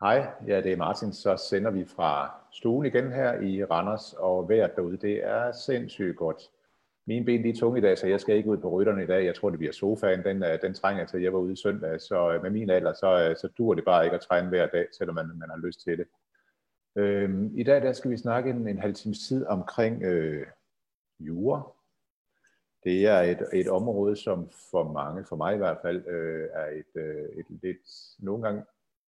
Hej, ja det er Martin. Så sender vi fra stuen igen her i Randers, og vejret derude, det er sindssygt godt. Mine ben de er tunge i dag, så jeg skal ikke ud på rytterne i dag. Jeg tror, det bliver sofaen. Den, øh, den trænger til, at jeg var ude i søndag. Så øh, med min alder, så, øh, så dur det bare ikke at træne hver dag, selvom man, man har lyst til det. Øhm, I dag der skal vi snakke en, en halv times tid omkring øh, jure. Det er et, et område, som for mange, for mig i hvert fald, øh, er et, øh, et lidt nogle gange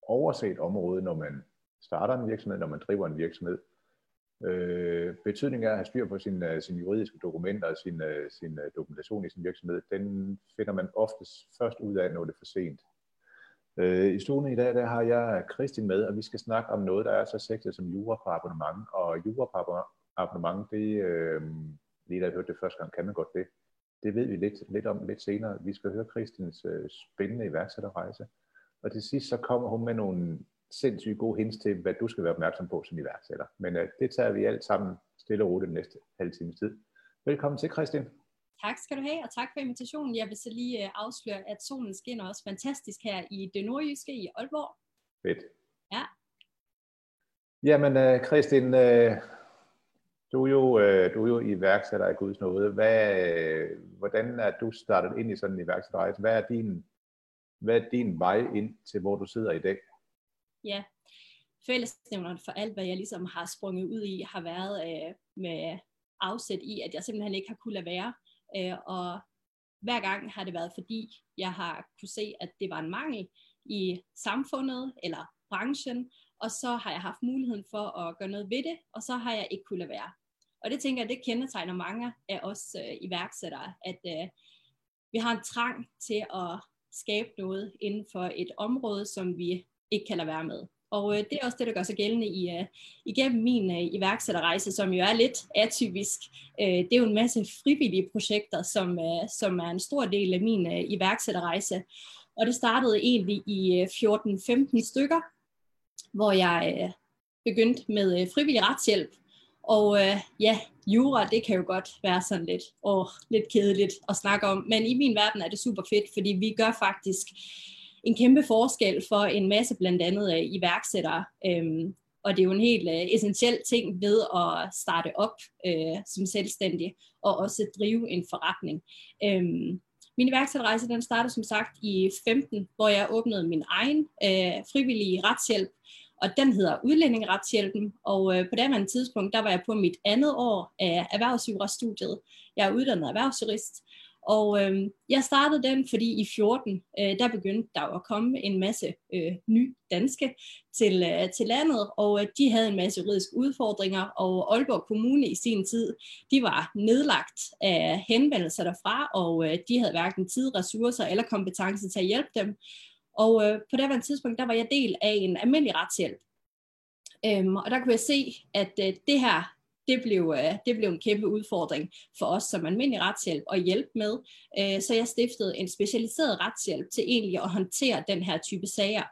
overset område, når man starter en virksomhed, når man driver en virksomhed. Øh, betydningen af at have styr på sine, uh, øh, sin juridiske dokumenter og sin, uh, sin uh, dokumentation i sin virksomhed, den finder man oftest først ud af, når det er for sent. Øh, I stuen i dag der har jeg Kristin med, og vi skal snakke om noget, der er så sexet som jura på abonnement. Og jura på abonnement, det, øh, lige da jeg hørte det første gang, kan man godt det. Det ved vi lidt, lidt om lidt senere. Vi skal høre Kristins øh, spændende iværksætterrejse. Og til sidst så kommer hun med nogle sindssygt gode hints til, hvad du skal være opmærksom på som iværksætter. Men øh, det tager vi alt sammen stille og roligt den næste halve times tid. Velkommen til, Christian. Tak skal du have, og tak for invitationen. Jeg vil så lige øh, afsløre, at solen skinner også fantastisk her i det nordjyske i Aalborg. Fedt. Ja. Jamen, øh, Christian, øh, du er jo, øh, du er jo iværksætter af Guds nåde. Hvad, øh, hvordan er du startet ind i sådan en iværksætterrejse? Hvad er din, hvad er din vej ind til, hvor du sidder i dag? Ja, fællesnævneren for alt, hvad jeg ligesom har sprunget ud i, har været øh, med afsæt i, at jeg simpelthen ikke har kunnet lade være. Øh, og hver gang har det været, fordi jeg har kunne se, at det var en mangel i samfundet eller branchen, og så har jeg haft muligheden for at gøre noget ved det, og så har jeg ikke kunnet lade være. Og det tænker jeg, det kendetegner mange af os øh, iværksættere, at øh, vi har en trang til at skabe noget inden for et område, som vi ikke kan lade være med. Og øh, det er også det, der gør sig gældende i, øh, igennem min øh, iværksætterrejse, som jo er lidt atypisk. Øh, det er jo en masse frivillige projekter, som, øh, som er en stor del af min øh, iværksætterrejse. Og det startede egentlig i øh, 14-15 stykker, hvor jeg øh, begyndte med øh, frivillig retshjælp. Og øh, ja, jura, det kan jo godt være sådan lidt, åh, lidt kedeligt at snakke om. Men i min verden er det super fedt, fordi vi gør faktisk en kæmpe forskel for en masse blandt andet øh, iværksættere. Øhm, og det er jo en helt øh, essentiel ting ved at starte op øh, som selvstændig og også drive en forretning. Øhm, min iværksætterrejse den startede som sagt i 15, hvor jeg åbnede min egen øh, frivillige retshjælp, og den hedder Udlændingeretshjælpen, og øh, på det tidspunkt, der var jeg på mit andet år af erhvervsjurastudiet. Jeg er uddannet erhvervsjurist, og øh, jeg startede den, fordi i 14, øh, der begyndte der at komme en masse øh, nye danske til, øh, til landet, og øh, de havde en masse juridiske udfordringer, og Aalborg Kommune i sin tid, de var nedlagt af henvendelser derfra, og øh, de havde hverken tid, ressourcer eller kompetence til at hjælpe dem. Og øh, på det tidspunkt, der var jeg del af en almindelig retshjælp. Øhm, og der kunne jeg se, at øh, det her det blev, øh, det blev en kæmpe udfordring for os som almindelig retshjælp at hjælpe med. Øh, så jeg stiftede en specialiseret retshjælp til egentlig at håndtere den her type sager.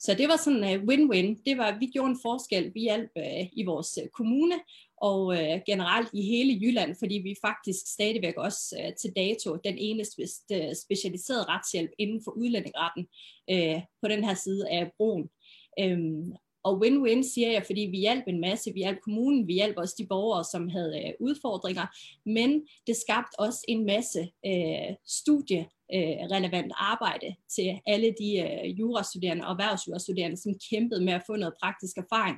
Så det var sådan en uh, win-win. Det var, vi gjorde en forskel. Vi hjalp uh, i vores uh, kommune og øh, generelt i hele Jylland, fordi vi faktisk stadigvæk også øh, til dato den eneste uh, øh, specialiserede retshjælp inden for udlændingeretten øh, på den her side af broen. Øhm, og win-win siger jeg, fordi vi hjalp en masse, vi hjalp kommunen, vi hjalp også de borgere, som havde øh, udfordringer, men det skabte også en masse øh, studierelevant øh, arbejde til alle de øh, jurastuderende og erhvervsjurastuderende, som kæmpede med at få noget praktisk erfaring.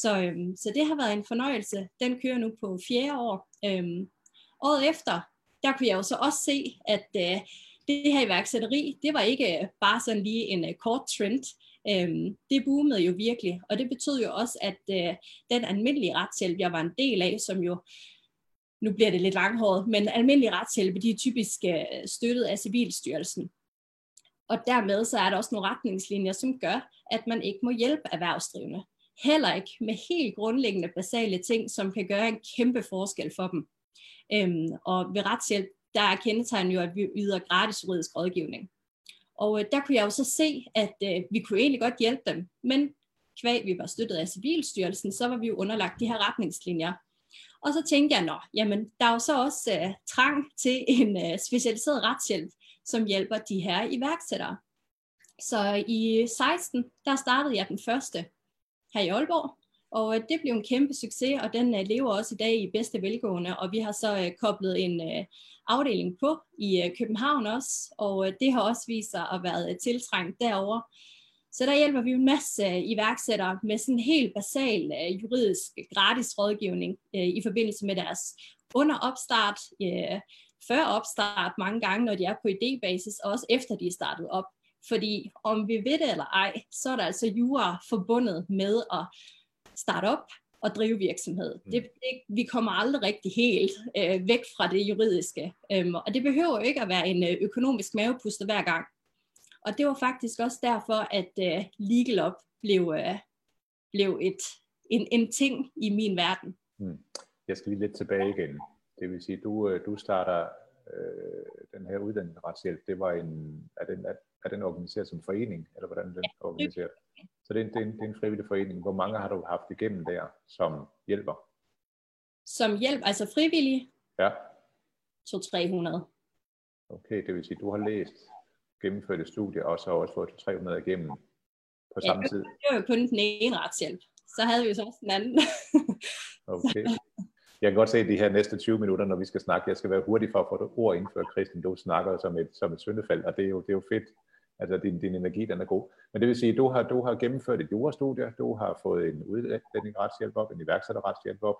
Så, øhm, så det har været en fornøjelse. Den kører nu på fjerde år. Øhm, året efter, der kunne jeg jo så også se, at øh, det her iværksætteri, det var ikke øh, bare sådan lige en øh, kort trend. Øhm, det boomede jo virkelig, og det betød jo også, at øh, den almindelige retshjælp, jeg var en del af, som jo, nu bliver det lidt langhåret, men almindelig retshjælp, de er typisk øh, støttet af Civilstyrelsen. Og dermed så er der også nogle retningslinjer, som gør, at man ikke må hjælpe erhvervsdrivende. Heller ikke med helt grundlæggende basale ting, som kan gøre en kæmpe forskel for dem. Øhm, og ved retshjælp, der er kendetegnet jo, at vi yder gratis juridisk rådgivning. Og øh, der kunne jeg jo så se, at øh, vi kunne egentlig godt hjælpe dem, men kvæg vi var støttet af Civilstyrelsen, så var vi jo underlagt de her retningslinjer. Og så tænkte jeg, nå, jamen der er jo så også øh, trang til en øh, specialiseret retshjælp, som hjælper de her iværksættere. Så i 16, der startede jeg den første her i Aalborg, og øh, det blev en kæmpe succes, og den øh, lever også i dag i bedste velgående, og vi har så øh, koblet en afdeling på i København også, og det har også vist sig at være tiltrængt derover. Så der hjælper vi en masse iværksættere med sådan en helt basal juridisk gratis rådgivning i forbindelse med deres under opstart, før opstart mange gange, når de er på idébasis, og også efter de er startet op. Fordi om vi ved det eller ej, så er der altså jura forbundet med at starte op og drive virksomhed. Mm. Det, det, vi kommer aldrig rigtig helt øh, væk fra det juridiske. Øhm, og det behøver jo ikke at være en øh, økonomisk mavepuster hver gang. Og det var faktisk også derfor, at øh, Legal Up blev, øh, blev et, en, en ting i min verden. Mm. Jeg skal lige lidt tilbage igen. Det vil sige, du, øh, du starter øh, den her uddannelse retshjælp. Det var en, er den, er, er den organiseret som forening, eller hvordan er den ja, organiseret? Så det er, en, det, er en, det er en frivillig forening. Hvor mange har du haft igennem der, som hjælper? Som hjælp, altså frivillige? Ja. 200-300. Okay, det vil sige, du har læst, gennemført et studie, og så også fået 300 igennem på ja, samme tid. Det var jo kun den ene retshjælp. Så havde vi jo så også den anden. okay. Jeg kan godt se de her næste 20 minutter, når vi skal snakke. Jeg skal være hurtig for at få det ord indført, Christian. Du snakker som et, som et syndefald, og det er jo, det er jo fedt. Altså din, din energi, den er god. Men det vil sige, at du har, du har gennemført et jurastudie, du har fået en udlænding retshjælp op, en iværksætterretshjælp op,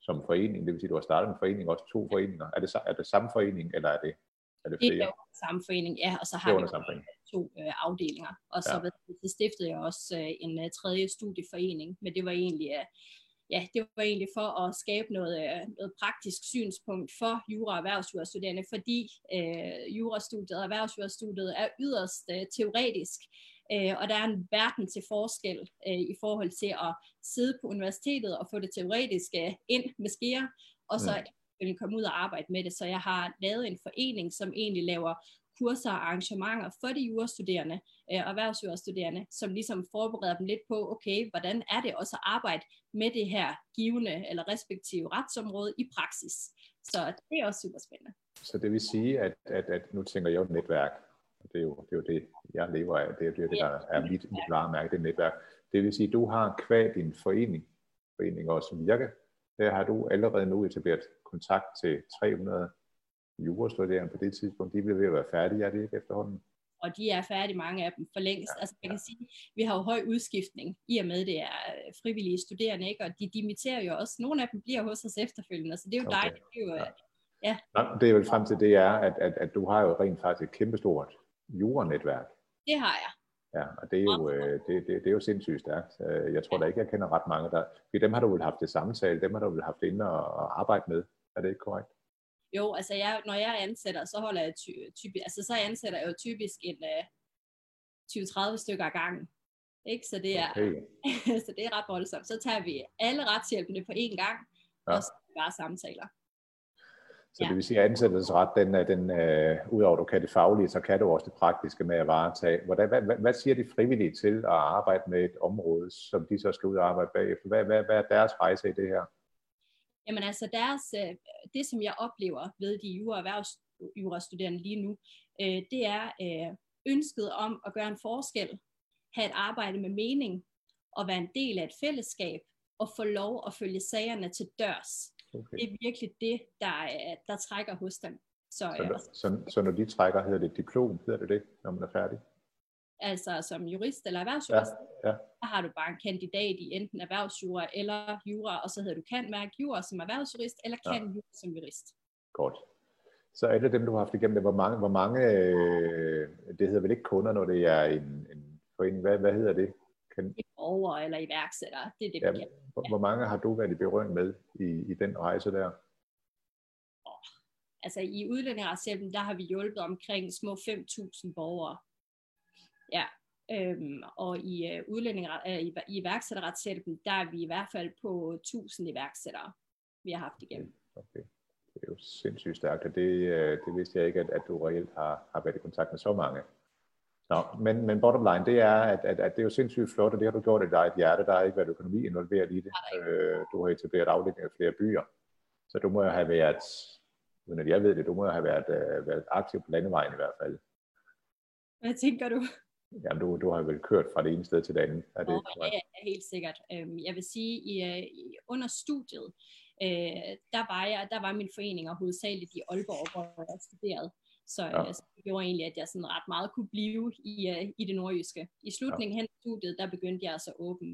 som forening. Det vil sige, at du har startet en forening, også to foreninger. Er det, er det samme forening, eller er det, er det flere? Det er samme forening, ja, og så har vi to øh, afdelinger. Og så, ja. så stiftede jeg også øh, en uh, tredje studieforening, men det var egentlig uh, ja, det var egentlig for at skabe noget, øh, noget praktisk synspunkt for jura- og erhvervsjurastuderende, fordi øh, jurastudiet og erhvervsjurastudiet er yderst øh, teoretisk, øh, og der er en verden til forskel øh, i forhold til at sidde på universitetet og få det teoretiske ind med skære, og så mm. komme ud og arbejde med det. Så jeg har lavet en forening, som egentlig laver kurser og arrangementer for de jurastuderende øh, og erhvervsjurastuderende, som ligesom forbereder dem lidt på, okay, hvordan er det også at arbejde med det her givende eller respektive retsområde i praksis. Så det er også super spændende. Så det vil sige, at, at, at nu tænker jeg jo netværk, det er jo det, er jo det jeg lever af, det er det, der er mit, mit varemærke, det netværk. Det vil sige, at du har kvad din forening, forening også virke, der har du allerede nu etableret kontakt til 300 jurastuderende på det tidspunkt, de bliver ved at være færdige, er det ikke efterhånden? Og de er færdige, mange af dem, for længst. Ja, altså, man kan sige, vi har jo høj udskiftning, i og med det er øh, frivillige studerende, ikke? og de dimitterer jo også. Nogle af dem bliver hos os efterfølgende, så det er jo okay. dejligt. Det er jo, ja. Ja. Nå, det er vel frem til det er, at, at, at du har jo rent faktisk et kæmpestort juranetværk. Det har jeg. Ja, og det er jo, øh, det, det, det er jo sindssygt stærkt. Øh, jeg tror da ikke, jeg kender ret mange der. For dem har du vel haft det samtale, dem har du vel haft inde og, og arbejde med. Er det ikke korrekt? Jo, altså jeg, når jeg ansætter, så holder jeg ty, typisk, altså så ansætter jeg jo typisk en uh, 20-30 stykker ad gangen. Ikke? Så, det er, okay. så det er ret voldsomt. Så tager vi alle retshjælpene på én gang, ja. og så bare samtaler. Så ja. det vil sige, at ansættelsesret, den, den uh, udover at du kan det faglige, så kan du også det praktiske med at varetage. Hvordan, hvad, hvad, hvad siger de frivillige til at arbejde med et område, som de så skal ud og arbejde bagefter? Hvad, hvad, hvad er deres rejse i det her? Jamen altså deres, øh, det som jeg oplever ved de jura erhvervsjurastuderende lige nu, øh, det er øh, ønsket om at gøre en forskel, have et arbejde med mening, og være en del af et fællesskab, og få lov at følge sagerne til dørs. Okay. Det er virkelig det, der, der trækker hos dem. Så, så, så, så når de trækker, hedder det diplom, hedder det det, når man er færdig? Altså som jurist eller erhvervsjurist, ja, ja. der har du bare en kandidat i enten erhvervsjura eller jura, og så hedder du kan mærke jura som erhvervsjurist, eller kan ja. jura som jurist. Godt. Så det dem, du har haft igennem det. Hvor mange, hvor mange øh, det hedder vel ikke kunder, når det er en, en forening. Hvad, hvad hedder det? Kan... Over eller iværksættere, det er det, ja, hvor, hvor mange har du været i berøring med i, i den rejse der? Altså i udlændingeretshjælpen, der har vi hjulpet omkring små 5.000 borgere Ja, øhm, og i øh, udlændingeret, øh, i, i iværksætterretshjælpen, der er vi i hvert fald på 1000 iværksættere, vi har haft igennem. Okay. Det er jo sindssygt stærkt, og det, øh, det vidste jeg ikke, at, at du reelt har, har været i kontakt med så mange. Nå, men, men bottom line, det er, at, at, at det er jo sindssygt flot, og det har du gjort i dig et hjerte. Der har ikke været økonomi involveret i det. Øh, du har etableret afdelinger i flere byer. Så du må jo have været, uden at jeg ved det, du må jo have været, uh, været aktiv på landevejen i hvert fald. Hvad tænker du? Jamen, du, du har vel kørt fra det ene sted til det andet. Er det oh, ja, ja, helt sikkert. Øhm, jeg vil sige, i, øh, under studiet, øh, der, var jeg, der var min foreninger hovedsageligt i Aalborg, hvor jeg studerede. Så, ja. så det gjorde egentlig, at jeg sådan ret meget kunne blive i, i det nordjyske. I slutningen ja. hen af studiet, der begyndte jeg altså at åbne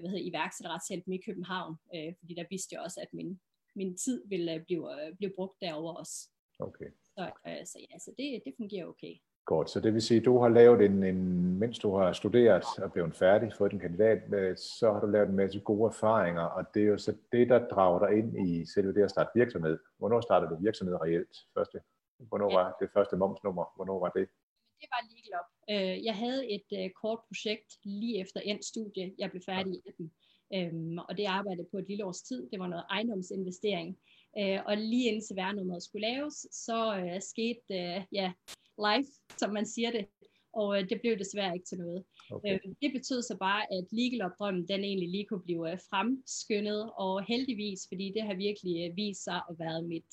hvad hedder, iværksætterretshjælpen i København, fordi der vidste jeg også, at min, min tid ville blive, blive brugt derover også. Okay. Så, så ja, så det, det fungerer okay. Godt, så det vil sige, at du har lavet en, en, mens du har studeret og blevet færdig, fået din kandidat, så har du lavet en masse gode erfaringer, og det er jo så det, der drager dig ind i selve det at starte virksomhed. Hvornår startede du virksomhed reelt? Første? Hvornår ja. var det første momsnummer? Hvornår var det? Det var Legal Up. Øh, jeg havde et øh, kort projekt lige efter endt studie. Jeg blev færdig i 18. Øhm, og det arbejdede på et lille års tid. Det var noget ejendomsinvestering. Øh, og lige indtil værnummeret skulle laves, så skete ja, life, som man siger det. Og det blev desværre ikke til noget. Okay. det betød så bare, at Legal Up-drømmen, den egentlig lige kunne blive fremskyndet, og heldigvis, fordi det har virkelig vist sig at være mit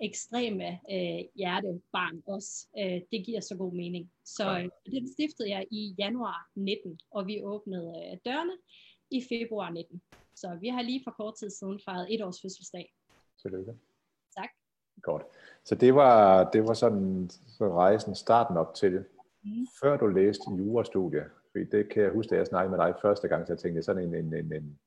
ekstreme øh, hjertebarn også. Øh, det giver så god mening. Så øh, det stiftede jeg i januar 19, og vi åbnede øh, dørene i februar 19. Så vi har lige for kort tid siden fejret et års fødselsdag. Tillykke. Godt. Så det var, det var sådan så rejsen starten op til, mm. før du læste jurastudie. Fordi det kan jeg huske, da jeg snakkede med dig første gang, så jeg tænkte sådan en... en, en, en...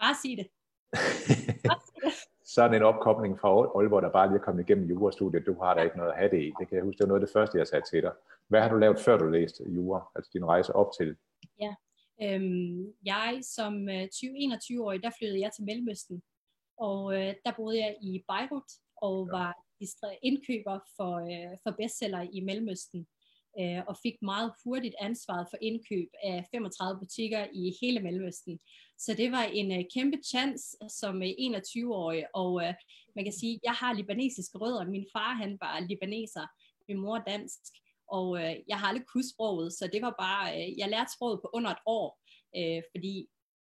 Bare sig det. sådan en opkobling fra Aalborg, der bare lige er kommet igennem jurastudiet, du har da ikke noget at have det i. Det kan jeg huske, det var noget af det første, jeg sagde til dig. Hvad har du lavet, før du læste jura, altså din rejse op til? Ja, øhm, jeg som 20-21-årig, øh, der flyttede jeg til Mellemøsten, og øh, der boede jeg i Beirut, og var indkøber for, øh, for bestseller i Mellemøsten øh, og fik meget hurtigt ansvaret for indkøb af 35 butikker i hele Mellemøsten. Så det var en uh, kæmpe chance som øh, 21-årig, og uh, man kan sige, jeg har libanesiske rødder. Min far han var libaneser, min mor dansk, og uh, jeg har aldrig kunnet sproget, så det var bare, uh, jeg lærte sproget på under et år, uh, fordi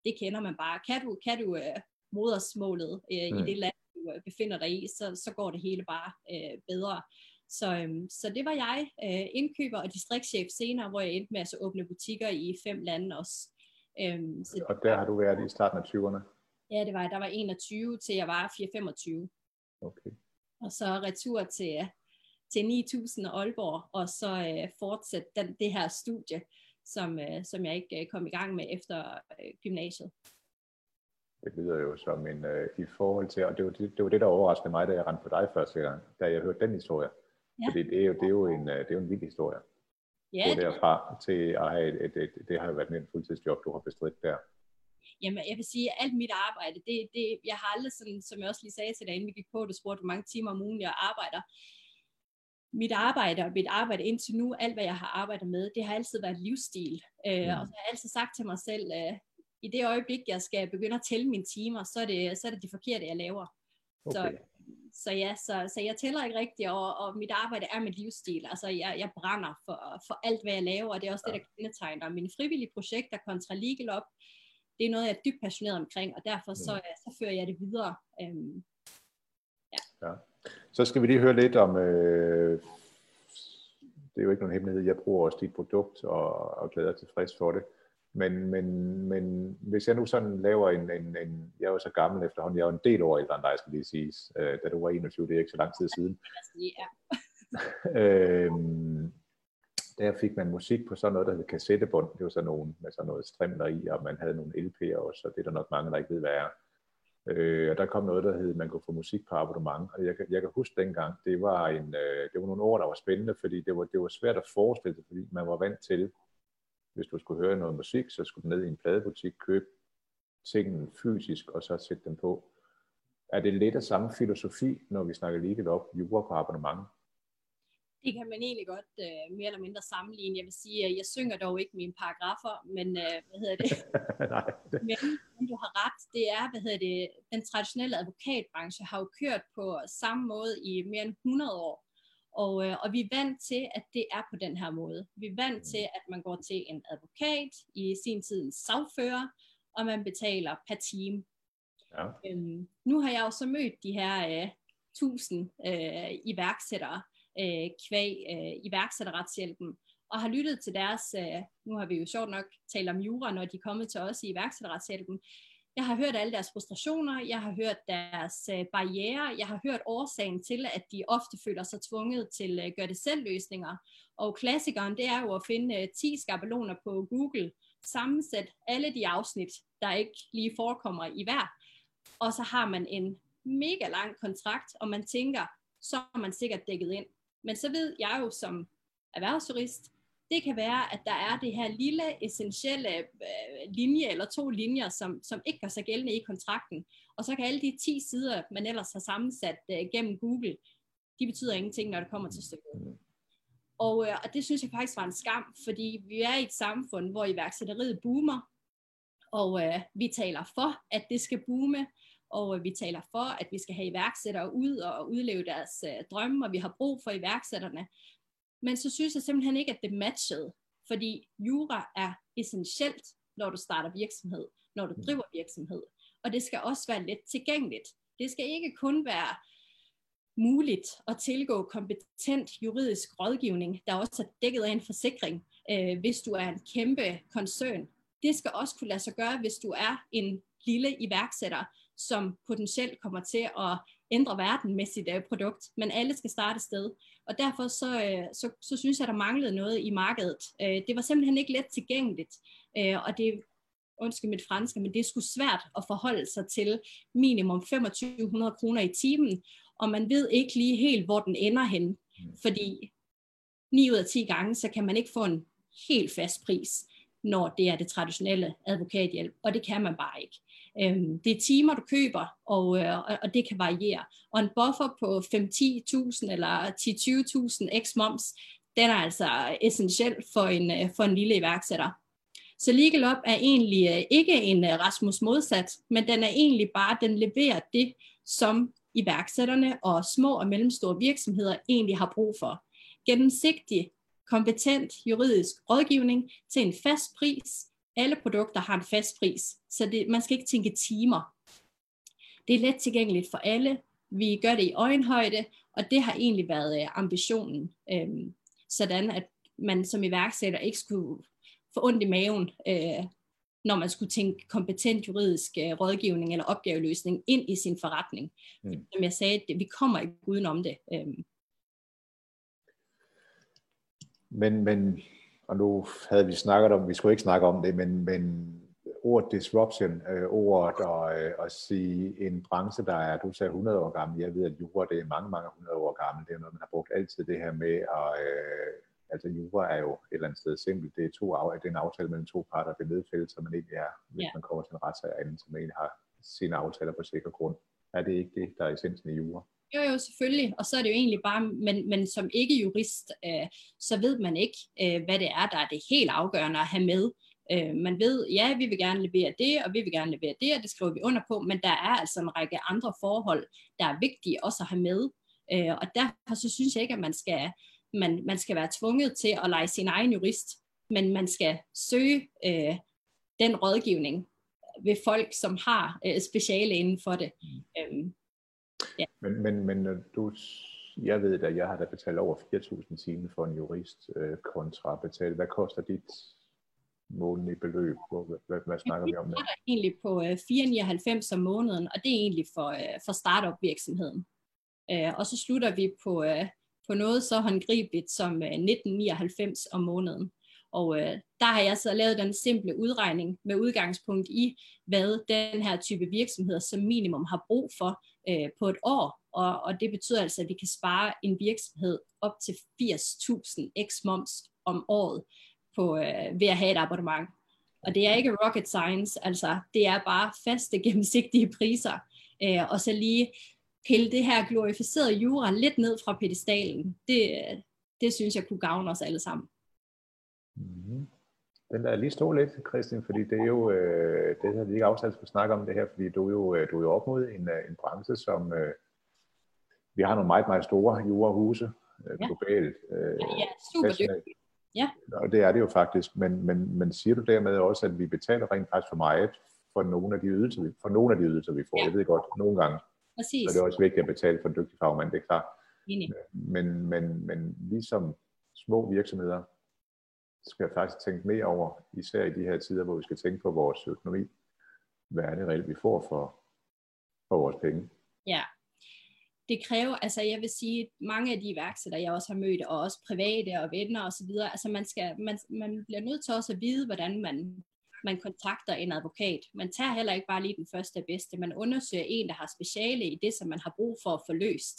det kender man bare. Kan du, kan du uh, modersmålet mm. i det land, du befinder dig i, så, så går det hele bare uh, bedre. Så, øhm, så det var jeg, øh, indkøber og distriktschef senere, hvor jeg endte med at så åbne butikker i fem lande også. Øhm, så og der har du været i starten af 20'erne? Ja, det var. Der var 21 til jeg var 4-25. Okay. Og så retur til, til 9000 og Aalborg, og så øh, fortsætte den, det her studie, som, øh, som jeg ikke øh, kom i gang med efter øh, gymnasiet. Det lyder jo som en, øh, i forhold til, og det var det, det var det, der overraskede mig, da jeg rendte på dig første gang, da jeg hørte den historie. Ja. Fordi det er, jo, det, er jo en, øh, det er jo en vild historie. Ja, Gå derfra til at have et, et, et, et, det har jo været en fuldtidsjob, du har bestridt der. Jamen, jeg vil sige, at alt mit arbejde, det, det, jeg har aldrig sådan, som jeg også lige sagde til dig, inden vi gik på, du spurgte, hvor mange timer om ugen jeg arbejder. Mit arbejde og mit arbejde indtil nu, alt hvad jeg har arbejdet med, det har altid været livsstil. Øh, mm. Og så har jeg altid sagt til mig selv, øh, i det øjeblik, jeg skal begynde at tælle mine timer, så er det, så er det de forkerte, jeg laver. Okay. Så så ja, så, så jeg tæller ikke rigtigt, og, og mit arbejde er mit livsstil. Altså, jeg, jeg brænder for, for alt, hvad jeg laver, og det er også ja. det, der kendetegner mine frivillige projekter kontra Legal Up. Det er noget, jeg er dybt passioneret omkring, og derfor så, mm. så fører jeg det videre. Øhm, ja. ja. Så skal vi lige høre lidt om, øh, det er jo ikke nogen hemmelighed, jeg bruger også dit produkt, og, og glæder tilfreds for det. Men, men, men hvis jeg nu sådan laver en, en, en, jeg er jo så gammel efterhånden, jeg er jo en del år ældre end dig, skal lige siges, øh, da du var 21, det er ikke så lang tid siden. Ja. øhm, der fik man musik på sådan noget, der hed kassettebånd. Det var sådan nogle med sådan noget strimler i, og man havde nogle LP'er også, og det er der nok mange, der ikke ved, hvad er. Øh, og der kom noget, der hed, man kunne få musik på abonnement. Og jeg, jeg kan huske dengang, det var, en, øh, det var nogle år, der var spændende, fordi det var, det var svært at forestille sig, fordi man var vant til, hvis du skulle høre noget musik, så skulle du ned i en pladebutik, købe tingene fysisk, og så sætte dem på. Er det lidt af samme filosofi, når vi snakker lige op jura på abonnement? Det kan man egentlig godt uh, mere eller mindre sammenligne. Jeg vil sige, at jeg synger dog ikke mine paragrafer, men uh, hvad hedder det? Nej. Men, men du har ret. Det er, hvad hedder det, den traditionelle advokatbranche har jo kørt på samme måde i mere end 100 år. Og, øh, og vi er vant til, at det er på den her måde. Vi er vant til, at man går til en advokat, i sin tid en sagfører, og man betaler per time. Ja. Øhm, nu har jeg jo så mødt de her øh, tusind øh, iværksættere, øh, kvæg øh, iværksætterretshjælpen, og har lyttet til deres, øh, nu har vi jo sjovt nok talt om jura, når de er kommet til os i iværksætterretshjælpen, jeg har hørt alle deres frustrationer, jeg har hørt deres øh, barriere, jeg har hørt årsagen til, at de ofte føler sig tvunget til øh, gør det selv løsninger. Og klassikeren, det er jo at finde øh, 10 skabeloner på Google, sammensæt alle de afsnit, der ikke lige forekommer i hver, og så har man en mega lang kontrakt, og man tænker, så er man sikkert dækket ind. Men så ved jeg jo som erhvervsjurist, det kan være, at der er det her lille, essentielle øh, linje, eller to linjer, som, som ikke gør sig gældende i kontrakten. Og så kan alle de 10 sider, man ellers har sammensat øh, gennem Google, de betyder ingenting, når det kommer til stykket. Og, øh, og det synes jeg faktisk var en skam, fordi vi er i et samfund, hvor iværksætteriet boomer, og øh, vi taler for, at det skal boome, og øh, vi taler for, at vi skal have iværksættere ud og udleve deres øh, drømme, og vi har brug for iværksætterne. Men så synes jeg simpelthen ikke, at det matchede, fordi jura er essentielt, når du starter virksomhed, når du mm. driver virksomhed. Og det skal også være let tilgængeligt. Det skal ikke kun være muligt at tilgå kompetent juridisk rådgivning, der også er dækket af en forsikring, øh, hvis du er en kæmpe koncern. Det skal også kunne lade sig gøre, hvis du er en lille iværksætter, som potentielt kommer til at ændre verden med sit uh, produkt, men alle skal starte sted. Og derfor så, uh, så, så synes jeg, der manglede noget i markedet. Uh, det var simpelthen ikke let tilgængeligt, uh, og det undskyld mit franske, men det er sgu svært at forholde sig til minimum 2500 kroner i timen, og man ved ikke lige helt, hvor den ender hen, mm. fordi 9 ud af 10 gange, så kan man ikke få en helt fast pris, når det er det traditionelle advokathjælp, og det kan man bare ikke. Øhm, det er timer, du køber, og, øh, og det kan variere. Og en buffer på 5-10.000 eller 10-20.000 x moms, den er altså essentiel for en, øh, for en lille iværksætter. Så Legal Up er egentlig øh, ikke en øh, Rasmus modsat, men den er egentlig bare, den leverer det, som iværksætterne og små og mellemstore virksomheder egentlig har brug for. Gennemsigtig, kompetent juridisk rådgivning til en fast pris, alle produkter har en fast pris, så det, man skal ikke tænke timer. Det er let tilgængeligt for alle. Vi gør det i øjenhøjde, og det har egentlig været øh, ambitionen. Øhm, sådan at man som iværksætter ikke skulle få ondt i maven, øh, når man skulle tænke kompetent juridisk øh, rådgivning eller opgaveløsning ind i sin forretning. Mm. Som jeg sagde, det, vi kommer ikke udenom det. Øhm. Men, men og nu havde vi snakket om, vi skulle ikke snakke om det, men, men ordet disruption, øh, ordet at, øh, at sige en branche, der er, du sagde 100 år gammel, jeg ved, at jura det er mange, mange 100 år gammel, det er noget, man har brugt altid det her med, at, øh, altså jura er jo et eller andet sted simpelt, det er, to, det er en aftale mellem to parter, det nedfældet, som man egentlig er, hvis yeah. man kommer til en retssag anden, som egentlig har sine aftaler på sikker grund. Er det ikke det, der er essensen i jura? Jo, jo, selvfølgelig. Og så er det jo egentlig bare, men, men som ikke jurist, øh, så ved man ikke, øh, hvad det er, der er det helt afgørende at have med. Øh, man ved, ja, vi vil gerne levere det, og vi vil gerne levere det, og det skriver vi under på, men der er altså en række andre forhold, der er vigtige også at have med. Øh, og derfor så synes jeg ikke, at man skal, man, man skal være tvunget til at lege sin egen jurist, men man skal søge øh, den rådgivning ved folk, som har øh, speciale inden for det. Mm. Øhm, Ja. Men, men, men du, jeg ved at jeg har da betalt over 4.000 timer for en jurist øh, kontra betalt. Hvad koster dit månedlige beløb? Hvad, hvad, hvad snakker vi om der? Det er egentlig på øh, 4,99 om måneden, og det er egentlig for, øh, for startup virksomheden. Øh, og så slutter vi på, øh, på noget så håndgribeligt som øh, 1999 om måneden. Og øh, der har jeg så lavet den simple udregning med udgangspunkt i, hvad den her type virksomheder som minimum har brug for øh, på et år. Og, og det betyder altså, at vi kan spare en virksomhed op til 80.000 x moms om året på, øh, ved at have et abonnement. Og det er ikke rocket science, altså det er bare faste gennemsigtige priser. Øh, og så lige pille det her glorificerede jura lidt ned fra pedestalen. Det, øh, det synes jeg kunne gavne os alle sammen. Mm-hmm. Den der lige stå lidt, Christian, fordi det er jo, øh, det har vi ikke aftalt at snakke om det her, fordi du er jo, øh, du er jo op mod en, øh, en branche, som øh, vi har nogle meget, meget store jurahuse øh, ja. globalt. Øh, ja, ja, super dygtigt. Ja. Og det er det jo faktisk, men, men, men siger du dermed også, at vi betaler rent faktisk for meget for nogle af de ydelser, vi, for nogle af de ydelser, vi får? Ja. Jeg ved godt, nogle gange. Præcis. Så det er også vigtigt at betale for en dygtig fagmand, det er klart. Men, men, men, men vi som små virksomheder, skal faktisk tænke mere over, især i de her tider, hvor vi skal tænke på vores økonomi. Hvad er det reelt, vi får for, for vores penge? Ja, det kræver, altså jeg vil sige, mange af de iværksættere, jeg også har mødt, og også private og venner og så videre, altså man, skal, man, man bliver nødt til også at vide, hvordan man, man kontakter en advokat. Man tager heller ikke bare lige den første bedste, man undersøger en, der har speciale i det, som man har brug for at få løst.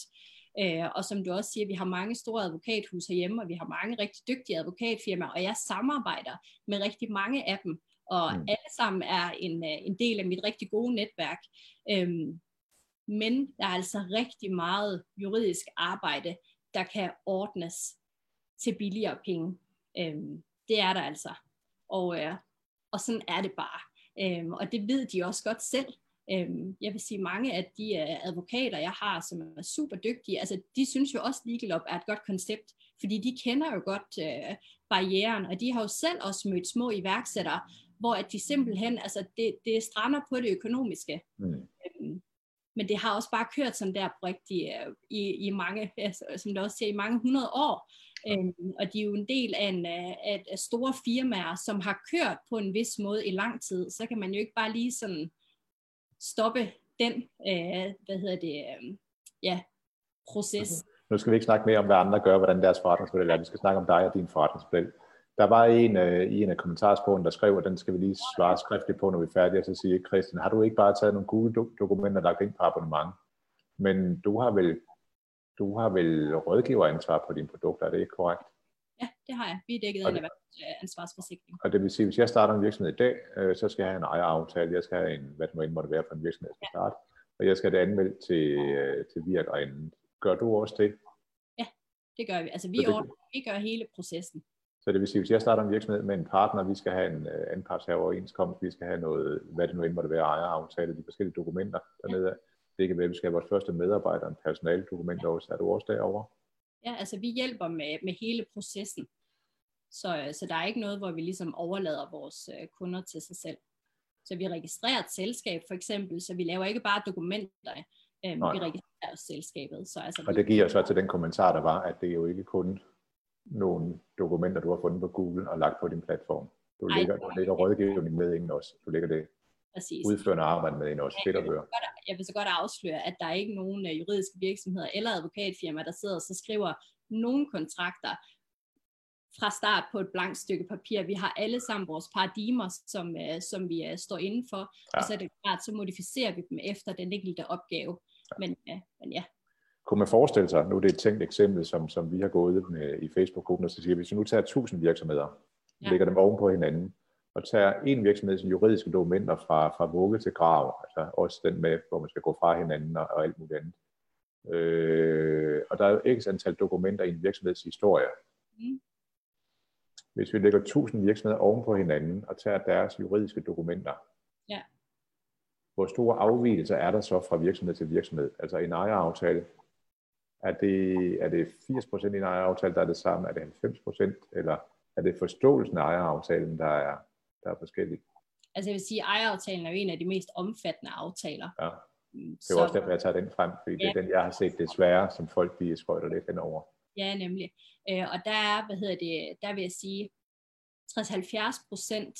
Øh, og som du også siger, vi har mange store advokathus herhjemme, og vi har mange rigtig dygtige advokatfirmaer, og jeg samarbejder med rigtig mange af dem, og mm. alle sammen er en, øh, en del af mit rigtig gode netværk. Øhm, men der er altså rigtig meget juridisk arbejde, der kan ordnes til billigere penge. Øhm, det er der altså. Og, øh, og sådan er det bare. Øhm, og det ved de også godt selv. Øhm, jeg vil sige, mange af de uh, advokater, jeg har, som er super dygtige, altså de synes jo også, Legal Up er et godt koncept, fordi de kender jo godt uh, barrieren, og de har jo selv også mødt små iværksættere, hvor at de simpelthen, altså det, det strander på det økonomiske. Mm. Øhm, men det har også bare kørt sådan der på rigtig, uh, i, i mange, altså, som der også siger, i mange hundrede år. Øhm, og de er jo en del af, en, af, af store firmaer, som har kørt på en vis måde i lang tid. Så kan man jo ikke bare lige sådan stoppe den, øh, hvad hedder det, øh, ja, proces. Nu skal vi ikke snakke mere om, hvad andre gør, hvordan deres forretningsmodel er. Vi skal snakke om dig og din forretningsmodel. Der var en øh, i en af kommentarsporene, der skrev, og den skal vi lige svare skriftligt på, når vi er færdige. Og så siger Christian, har du ikke bare taget nogle gule do- dokumenter, der er ind på abonnement? Men du har vel, du har vel rådgiveransvar på dine produkter, er det ikke korrekt? Ja, det har jeg. Vi er dækket af en ansvarsforsikring. Og det vil sige, hvis jeg starter en virksomhed i dag, øh, så skal jeg have en ejeraftale, jeg skal have en, hvad det må måtte være for en virksomhed, jeg skal starte, og jeg skal det anmeldt til, øh, til virk og anden. Gør du også det? Ja, det gør vi. Altså vi, det, ordner, vi gør hele processen. Så det vil sige, hvis jeg starter en virksomhed med en partner, vi skal have en uh, anpartshaveroverenskomst, vi skal have noget, hvad det nu end måtte være, ejeraftale, de forskellige dokumenter dernede. Ja. Det kan være, at vi skal have vores første medarbejder, en personaldokument ja. også. Er du også derovre? Ja, altså vi hjælper med, med hele processen. Så, så der er ikke noget, hvor vi ligesom overlader vores øh, kunder til sig selv. Så vi registrerer et selskab for eksempel, så vi laver ikke bare dokumenter, øh, vi registrerer selskabet. Så, altså, og det giver så til den kommentar, der var, at det er jo ikke kun nogle dokumenter, du har fundet på Google og lagt på din platform. Du Ej, lægger, du lægger rådgivning med ind også. Du lægger det Præcis. udførende arbejde med. Fedt at høre. Jeg vil så godt afsløre, at der er ikke nogen uh, juridiske virksomheder eller advokatfirmaer, der sidder og så skriver nogle kontrakter fra start på et blankt stykke papir. Vi har alle sammen vores paradigmer, som, uh, som vi uh, står inden for, ja. og så er det klart, så modificerer vi dem efter den enkelte opgave. Ja. Men, men ja. Kunne man forestille sig, nu er det et tænkt eksempel, som, som vi har gået med i Facebook-gruppen, og så siger, hvis vi nu tager 1000 virksomheder, ja. lægger dem oven på hinanden, og tager en virksomheds juridiske dokumenter fra, fra vugge til grav, altså også den med, hvor man skal gå fra hinanden og, og alt muligt andet. Øh, og der er jo ikke antal dokumenter i en virksomheds historie. Mm. Hvis vi lægger 1000 virksomheder oven på hinanden og tager deres juridiske dokumenter, ja. hvor store afvielser er der så fra virksomhed til virksomhed? Altså en ejeraftale, er det, er det 80% i en ejeraftale, der er det samme? Er det 90%? Eller er det forståelsen af ejeraftalen, der er, der er forskelligt? Altså jeg vil sige, at ejeraftalen er jo en af de mest omfattende aftaler. Ja. Mm, det er så, også derfor, jeg tager den frem, fordi ja. det er den, jeg har set desværre, som folk lige skøjter lidt henover. Ja, nemlig. Øh, og der er, hvad hedder det, der vil jeg sige, 60-70 procent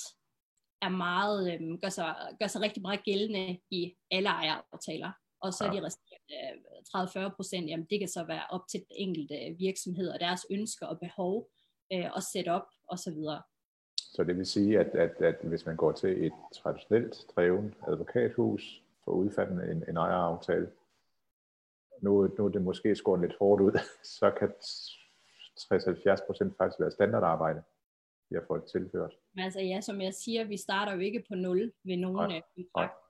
er meget, øh, gør, sig, gør sig rigtig meget gældende i alle ejeraftaler. Og så ja. de resterende 30-40 procent, jamen det kan så være op til den enkelte virksomhed og deres ønsker og behov øh, og setup og så videre. Så det vil sige, at, at, at hvis man går til et traditionelt drevet advokathus for udfaldende en, en ejeraftale, nu, nu er det måske skåret lidt hårdt ud, så kan 60-70 procent faktisk være standardarbejde, de har fået tilført. Men altså ja, som jeg siger, vi starter jo ikke på nul ved nogen af.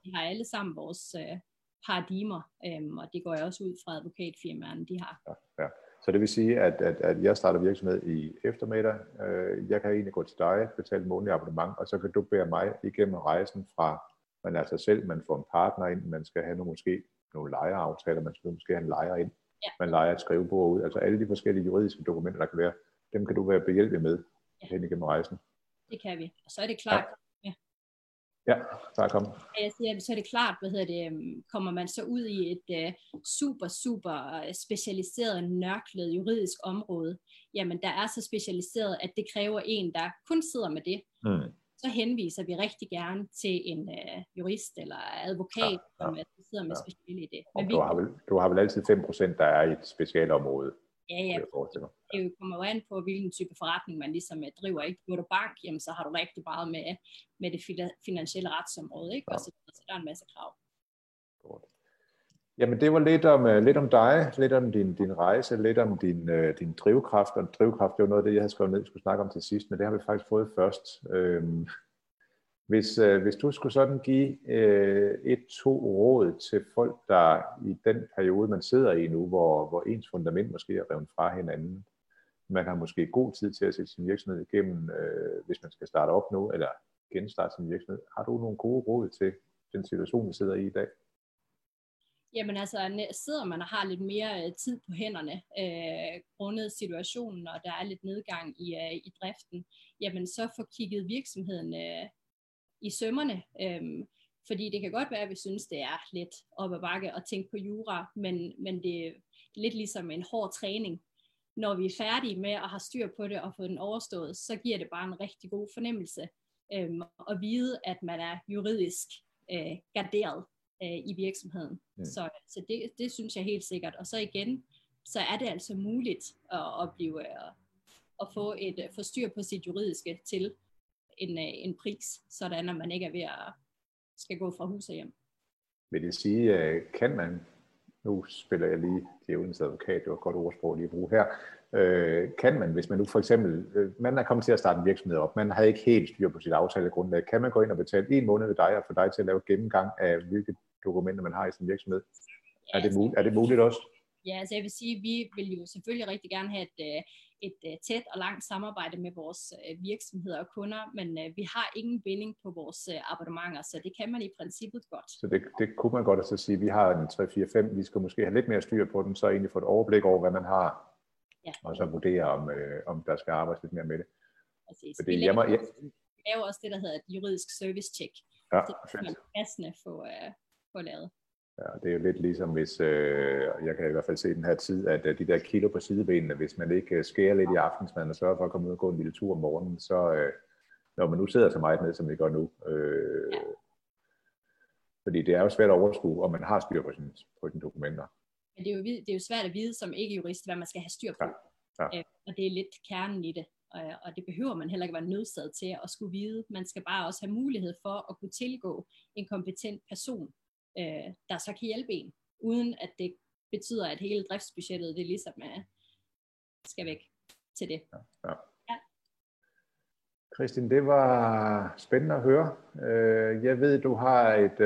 Vi har alle sammen vores uh, paradigmer, um, og det går jeg også ud fra advokatfirmaerne, de har. Ja, ja. Så det vil sige, at, at, at jeg starter virksomhed i eftermiddag. Øh, jeg kan egentlig gå til dig, betale månedlig abonnement, og så kan du bære mig igennem rejsen fra, man er sig selv, man får en partner ind, man skal have nogle, måske nogle lejeraftaler, man skal måske have en lejer ind, ja. man lejer et skrivebord ud, altså alle de forskellige juridiske dokumenter, der kan være, dem kan du være behjælpelig med ja. hen igennem rejsen. Det kan vi. Og så er det klart, ja. Ja, bare kom. Jeg siger, så er det klart, hvad hedder det, øhm, kommer man så ud i et uh, super, super øh, specialiseret, nørklet juridisk område, jamen der er så specialiseret, at det kræver en, der kun sidder med det. Mm. Så henviser vi rigtig gerne til en uh, jurist eller advokat, ja, ja. som sidder med ja. speciale i det. Men du, har vel, du har vel altid 5%, der er i et specialområde? Ja, ja. Det kommer jo an på, hvilken type forretning man ligesom øh, driver. Ikke? Går du bank, jamen, så har du rigtig meget med, med det finansielle retsområde. Ikke? Ja. Og så, så der er en masse krav. Godt. Jamen det var lidt om, uh, lidt om dig, lidt om din, din rejse, lidt om din, uh, din drivkraft. Og drivkraft, det var noget af det, jeg havde skrevet ned, vi skulle snakke om til sidst, men det har vi faktisk fået først. Øhm, hvis, øh, hvis du skulle sådan give øh, et, to råd til folk, der i den periode, man sidder i nu, hvor, hvor ens fundament måske er revet fra hinanden, man har måske god tid til at sætte sin virksomhed igennem, øh, hvis man skal starte op nu, eller genstarte sin virksomhed. Har du nogle gode råd til den situation, vi sidder i i dag? Jamen altså, sidder man og har lidt mere øh, tid på hænderne, øh, grundet situationen, og der er lidt nedgang i, øh, i driften, jamen så få kigget virksomheden øh, i sømmerne. Øhm, fordi det kan godt være, at vi synes, det er lidt op ad bakke at tænke på jura, men, men det er lidt ligesom en hård træning. Når vi er færdige med at have styr på det og få den overstået, så giver det bare en rigtig god fornemmelse øhm, at vide, at man er juridisk øh, garderet øh, i virksomheden. Ja. Så, så det, det synes jeg helt sikkert. Og så igen, så er det altså muligt at, at blive øh, at få et få styr på sit juridiske til en, øh, en pris, sådan at man ikke er ved at skal gå fra hus og hjem. Vil det sige, øh, kan man, nu spiller jeg lige djævelens advokat, det var et godt ordsprog lige at bruge her, øh, kan man, hvis man nu for eksempel, man er kommet til at starte en virksomhed op, man havde ikke helt styr på sit aftalegrundlag, kan man gå ind og betale en måned ved dig og få dig til at lave gennemgang af, hvilke dokumenter man har i sin virksomhed? Ja, er, det muligt, er det muligt også? Ja, altså jeg vil sige, vi vil jo selvfølgelig rigtig gerne have et, et uh, tæt og langt samarbejde med vores uh, virksomheder og kunder, men uh, vi har ingen binding på vores uh, abonnementer, så det kan man i princippet godt. Så det, det kunne man godt altså sige, at vi har en 3, 4, 5, vi skal måske have lidt mere styr på dem, så egentlig få et overblik over, hvad man har, ja. og så vurdere, om, uh, om der skal arbejdes lidt mere med det. Præcis. Fordi vi, laver, jeg må, jeg... vi laver også det, der hedder et juridisk service check. Ja, det er man passende få, uh, få lavet. Ja, det er jo lidt ligesom hvis, øh, jeg kan i hvert fald se den her tid, at øh, de der kilo på sidebenene, hvis man ikke øh, skærer lidt i aftensmaden og sørger for at komme ud og gå en lille tur om morgenen, så øh, når man nu sidder så meget ned, som vi gør nu, øh, ja. fordi det er jo svært at overskue, om man har styr på sine, på sine dokumenter. Men det er, jo, det er jo svært at vide som ikke-jurist, hvad man skal have styr på. Ja. Ja. Øh, og det er lidt kernen i det. Og, og det behøver man heller ikke være nødsaget til at skulle vide. Man skal bare også have mulighed for at kunne tilgå en kompetent person, øh, der så kan hjælpe en, uden at det betyder, at hele driftsbudgettet det ligesom er, skal væk til det. Ja, ja. Christian, det var spændende at høre. Øh, jeg ved, du har et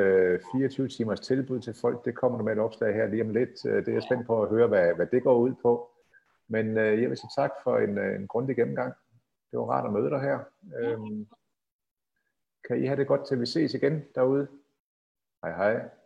24 øh, timers tilbud til folk. Det kommer du med et opslag her lige om lidt. Øh, det er jeg spændt på at høre, hvad, hvad det går ud på. Men jeg vil sige tak for en, en grundig gennemgang. Det var rart at møde dig her. Ja. Kan I have det godt til vi ses igen derude? Hej hej.